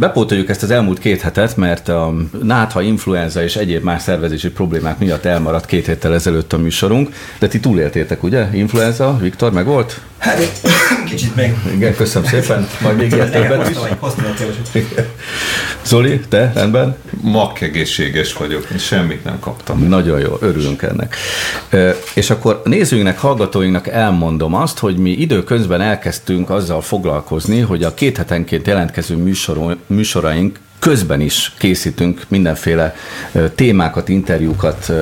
bepótoljuk ezt az elmúlt két hetet, mert a nátha, influenza és egyéb más szervezési problémák miatt elmaradt két héttel ezelőtt a műsorunk, de ti túléltétek, ugye? Influenza, Viktor, meg volt? Hát, kicsit még. Igen, köszönöm szépen. Majd még ilyen többet is. Zoli, te rendben? Mak vagyok, és semmit nem kaptam. Nagyon jó, örülünk ennek. És akkor nézőinknek, hallgatóinknak elmondom azt, hogy mi időközben elkezdtünk azzal foglalkozni, hogy a két hetenként jelentkező műsoraink közben is készítünk mindenféle témákat, interjúkat,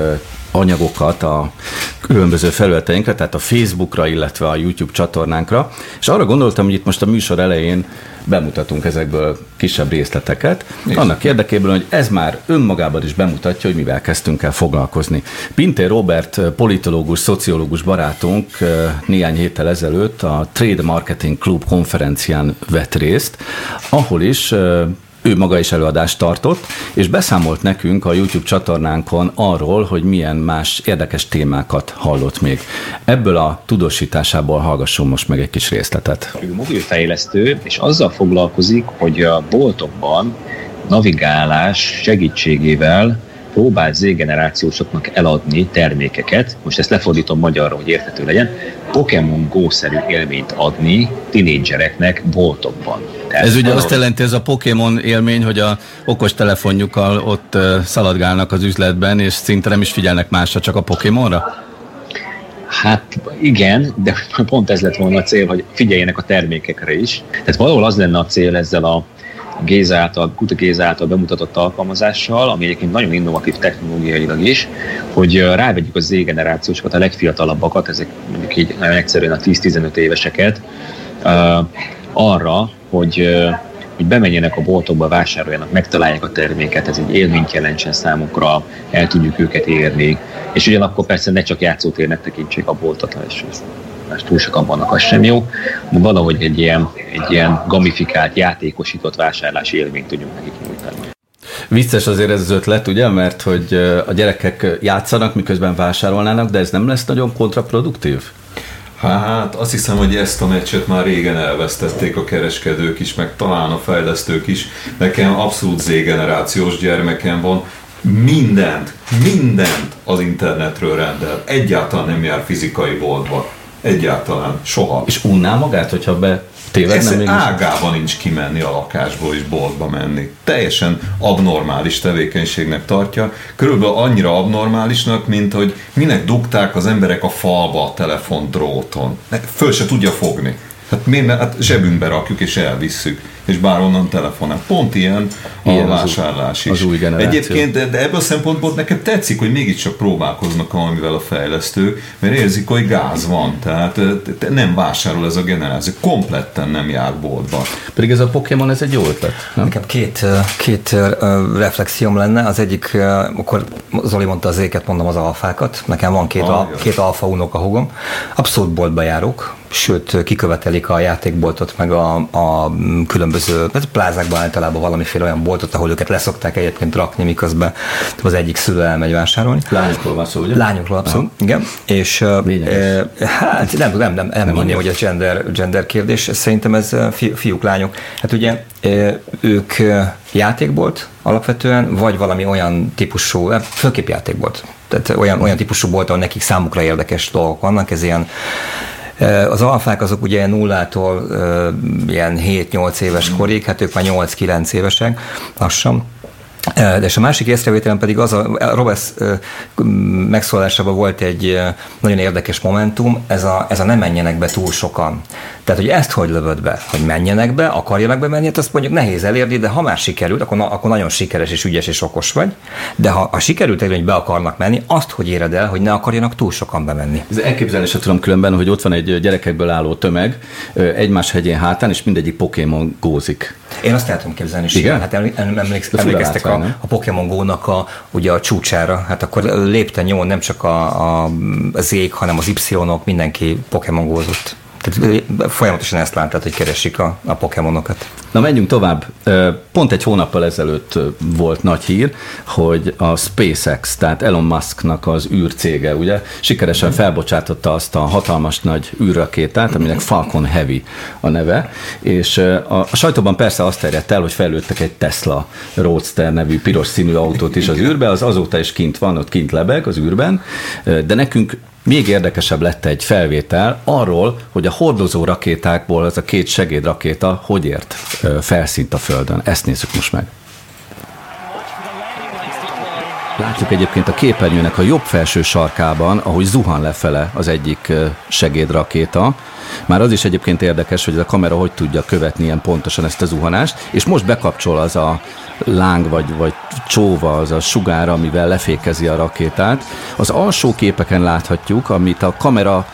anyagokat a különböző felületeinkre, tehát a Facebookra, illetve a YouTube csatornánkra, és arra gondoltam, hogy itt most a műsor elején bemutatunk ezekből kisebb részleteket, Nézd. annak érdekében, hogy ez már önmagában is bemutatja, hogy mivel kezdtünk el foglalkozni. Pintér Robert, politológus, szociológus barátunk néhány héttel ezelőtt a Trade Marketing Club konferencián vett részt, ahol is ő maga is előadást tartott, és beszámolt nekünk a YouTube csatornánkon arról, hogy milyen más érdekes témákat hallott még. Ebből a tudósításából hallgassunk most meg egy kis részletet. Ő mobilfejlesztő, és azzal foglalkozik, hogy a boltokban navigálás segítségével próbál Z-generációsoknak eladni termékeket, most ezt lefordítom magyarra, hogy érthető legyen, Pokémon Go-szerű élményt adni tinédzsereknek boltokban. Tehát ez ugye azt jelenti, ez a Pokémon élmény, hogy a okos telefonjukkal ott szaladgálnak az üzletben, és szinte nem is figyelnek másra, csak a Pokémonra? Hát igen, de pont ez lett volna a cél, hogy figyeljenek a termékekre is. Tehát valahol az lenne a cél ezzel a Géza által, Kuta Géza által bemutatott alkalmazással, ami egyébként nagyon innovatív technológiailag is, hogy rávegyük a Z generációsokat, a legfiatalabbakat, ezek mondjuk így nagyon egyszerűen a 10-15 éveseket, arra, hogy hogy bemenjenek a boltokba, vásároljanak, megtalálják a terméket, ez egy élményt jelentsen számukra, el tudjuk őket érni, és ugyanakkor persze ne csak játszótérnek tekintsék a boltot, és mert túl sokan vannak, az sem jó, de valahogy egy ilyen, egy ilyen gamifikált, játékosított vásárlási élményt tudjunk nekik nyújtani. Vicces azért ez az ötlet, ugye, mert hogy a gyerekek játszanak, miközben vásárolnának, de ez nem lesz nagyon kontraproduktív? Hát azt hiszem, hogy ezt a meccset már régen elvesztették a kereskedők is, meg talán a fejlesztők is. Nekem abszolút Z-generációs gyermekem van, mindent, mindent az internetről rendel. Egyáltalán nem jár fizikai boltba. Egyáltalán, soha. És unná magát, hogyha be tévedne még ágában nincs kimenni a lakásból és boltba menni. Teljesen abnormális tevékenységnek tartja. Körülbelül annyira abnormálisnak, mint hogy minek dugták az emberek a falba a telefondróton. Föl se tudja fogni. Hát miért hát zsebünkbe rakjuk és elvisszük és bárhonnan telefonál. Pont ilyen, ilyen a vásárlás is. Az új generáció. Egyébként, de, de ebből a szempontból nekem tetszik, hogy mégiscsak próbálkoznak valamivel a fejlesztők, mert érzik, hogy gáz van, tehát nem vásárol ez a generáció, kompletten nem jár boltba. Pedig ez a Pokémon, ez egy jó ötlet, nem? Nekem két, két reflexióm lenne, az egyik, akkor Zoli mondta az éket, mondom az alfákat, nekem van két, ah, a, két alfa hugom, abszolút boltba járok, sőt kikövetelik a játékboltot, meg a, a különböző, hát plázákban általában valamiféle olyan boltot, ahol őket leszokták egyébként rakni, miközben az egyik szülő elmegy vásárolni. Lányokról van szó, ugye? Lányokról abszolút, igen. És e, hát nem, nem, nem, nem, nem mondja, hogy a gender, gender kérdés, szerintem ez fi, fiúk, lányok. Hát ugye e, ők játékbolt alapvetően, vagy valami olyan típusú, főképp játékbolt. Tehát olyan, olyan típusú bolt, ahol nekik számukra érdekes dolgok vannak, ez ilyen az alfák azok ugye nullától ilyen 7-8 éves korig, hát ők már 8-9 évesek lassan, de és a másik észrevételem pedig az, a Robesz megszólásában volt egy nagyon érdekes momentum, ez a, ez a nem menjenek be túl sokan. Tehát, hogy ezt hogy lövöd be, hogy menjenek be, akarjanak bemenni, hát azt mondjuk nehéz elérni, de ha már sikerült, akkor, akkor nagyon sikeres és ügyes és okos vagy. De ha, ha sikerült elérni, hogy be akarnak menni, azt hogy éred el, hogy ne akarjanak túl sokan bemenni. Ez elképzelni sem tudom különben, hogy ott van egy gyerekekből álló tömeg, egymás hegyén hátán, és mindegyik Pokémon gózik. Én azt el tudom képzelni, Igen? Hát emléksz, emlékeztek a, a Pokémon Go-nak a, ugye a csúcsára, hát akkor lépten nyomon nem csak a, a, az ég, hanem az Y-ok, mindenki Pokémon gózott. Tehát folyamatosan ezt láttad, hogy keresik a, a Pokémonokat. Na menjünk tovább. Pont egy hónappal ezelőtt volt nagy hír, hogy a SpaceX, tehát Elon Musknak az űrcége, ugye, sikeresen felbocsátotta azt a hatalmas nagy űrrakétát, aminek Falcon Heavy a neve, és a, a sajtóban persze azt terjedt el, hogy fejlődtek egy Tesla Roadster nevű piros színű autót is az űrbe, az azóta is kint van, ott kint lebeg az űrben, de nekünk még érdekesebb lett egy felvétel arról, hogy a hordozó rakétákból ez a két segédrakéta hogy ért felszínt a Földön. Ezt nézzük most meg. Látjuk egyébként a képernyőnek a jobb felső sarkában, ahogy zuhan lefele az egyik segédrakéta. Már az is egyébként érdekes, hogy a kamera hogy tudja követni ilyen pontosan ezt a zuhanást, és most bekapcsol az a láng vagy, vagy csóva, az a sugár, amivel lefékezi a rakétát. Az alsó képeken láthatjuk, amit a kamera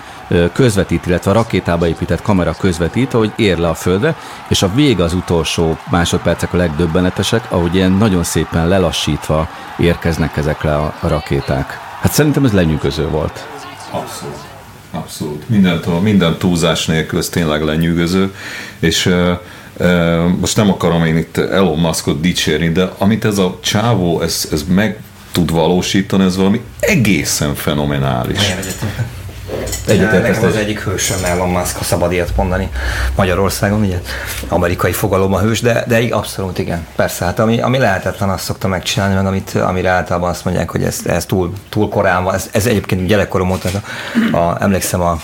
közvetít, illetve a rakétába épített kamera közvetít, ahogy ér le a földre, és a vég az utolsó másodpercek a legdöbbenetesek, ahogy ilyen nagyon szépen lelassítva érkeznek ezek le a, rakéták. Hát szerintem ez lenyűgöző volt. Abszolút. Abszolút. Minden, minden túlzás nélkül ez tényleg lenyűgöző, és uh, uh, most nem akarom én itt Elon Muskot dicsérni, de amit ez a csávó, ez, ez meg tud valósítani, ez valami egészen fenomenális. Egyetért Nekem az egyik hősöm Elon Musk, ha szabad ilyet mondani Magyarországon, ugye amerikai fogalom a hős, de, de abszolút igen. Persze, hát ami, ami lehetetlen, azt szokta megcsinálni, meg amit, amire általában azt mondják, hogy ez, ez túl, túl korán van. Ez, ez egyébként gyerekkorom óta, a, a, emlékszem a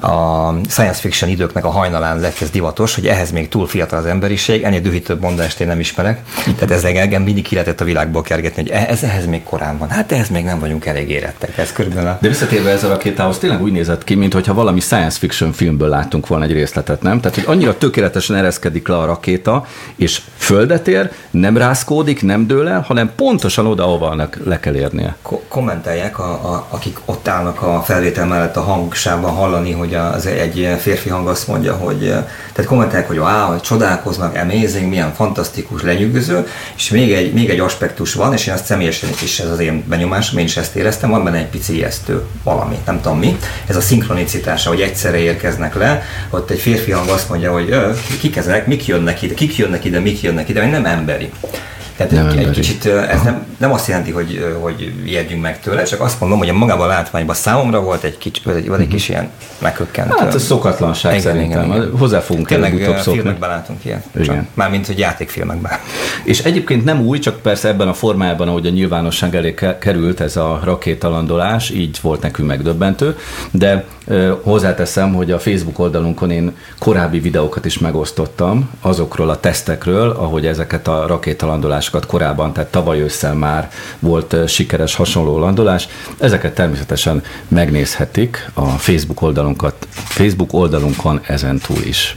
a science fiction időknek a hajnalán lett ez divatos, hogy ehhez még túl fiatal az emberiség, ennél dühítőbb mondást én nem ismerek. Tehát ez engem mindig ki lehetett a világból kergetni, hogy ez ehhez még korán van. Hát ehhez még nem vagyunk elég érettek. Ez körülbelül a... De visszatérve ez a rakétához, tényleg úgy nézett ki, mintha valami science fiction filmből láttunk volna egy részletet, nem? Tehát, hogy annyira tökéletesen ereszkedik le a rakéta, és földet ér, nem rázkódik, nem dől el, hanem pontosan oda, ahova le kell érnie. Ko- kommentelják, a, a, akik ott állnak a felvétel mellett a hangsávban hallani, hogy hogy az egy férfi hang azt mondja, hogy tehát kommentelják, hogy á, hogy csodálkoznak, amazing, milyen fantasztikus, lenyűgöző, és még egy, még egy aspektus van, és én azt személyesen is ez az én benyomásom, én is ezt éreztem, van benne egy pici ijesztő valami, nem tudom mi, ez a szinkronicitása, hogy egyszerre érkeznek le, ott egy férfi hang azt mondja, hogy kik ezek, mik jönnek ide, kik jönnek ide, mik jönnek ide, nem emberi. Tehát nem egy, egy kicsit ez nem, nem azt jelenti, hogy, hogy ijedjünk meg tőle, csak azt mondom, hogy a magában a látványban számomra volt egy kicsi, egy, egy kis ilyen meghökkent. Hát ez szokatlanság igen, szerintem. Igen, igen. Hozzá fogunk Tényleg filmekben látunk ilyet. Igen. Mármint, hogy játékfilmekben. És egyébként nem új, csak persze ebben a formájában, ahogy a nyilvánosság elé került ez a rakétalandolás, így volt nekünk megdöbbentő, de Hozzáteszem, hogy a Facebook oldalunkon én korábbi videókat is megosztottam azokról a tesztekről, ahogy ezeket a rakétalandolásokat korábban, tehát tavaly ősszel már volt sikeres hasonló landolás. Ezeket természetesen megnézhetik a Facebook oldalunkat, Facebook oldalunkon ezen túl is.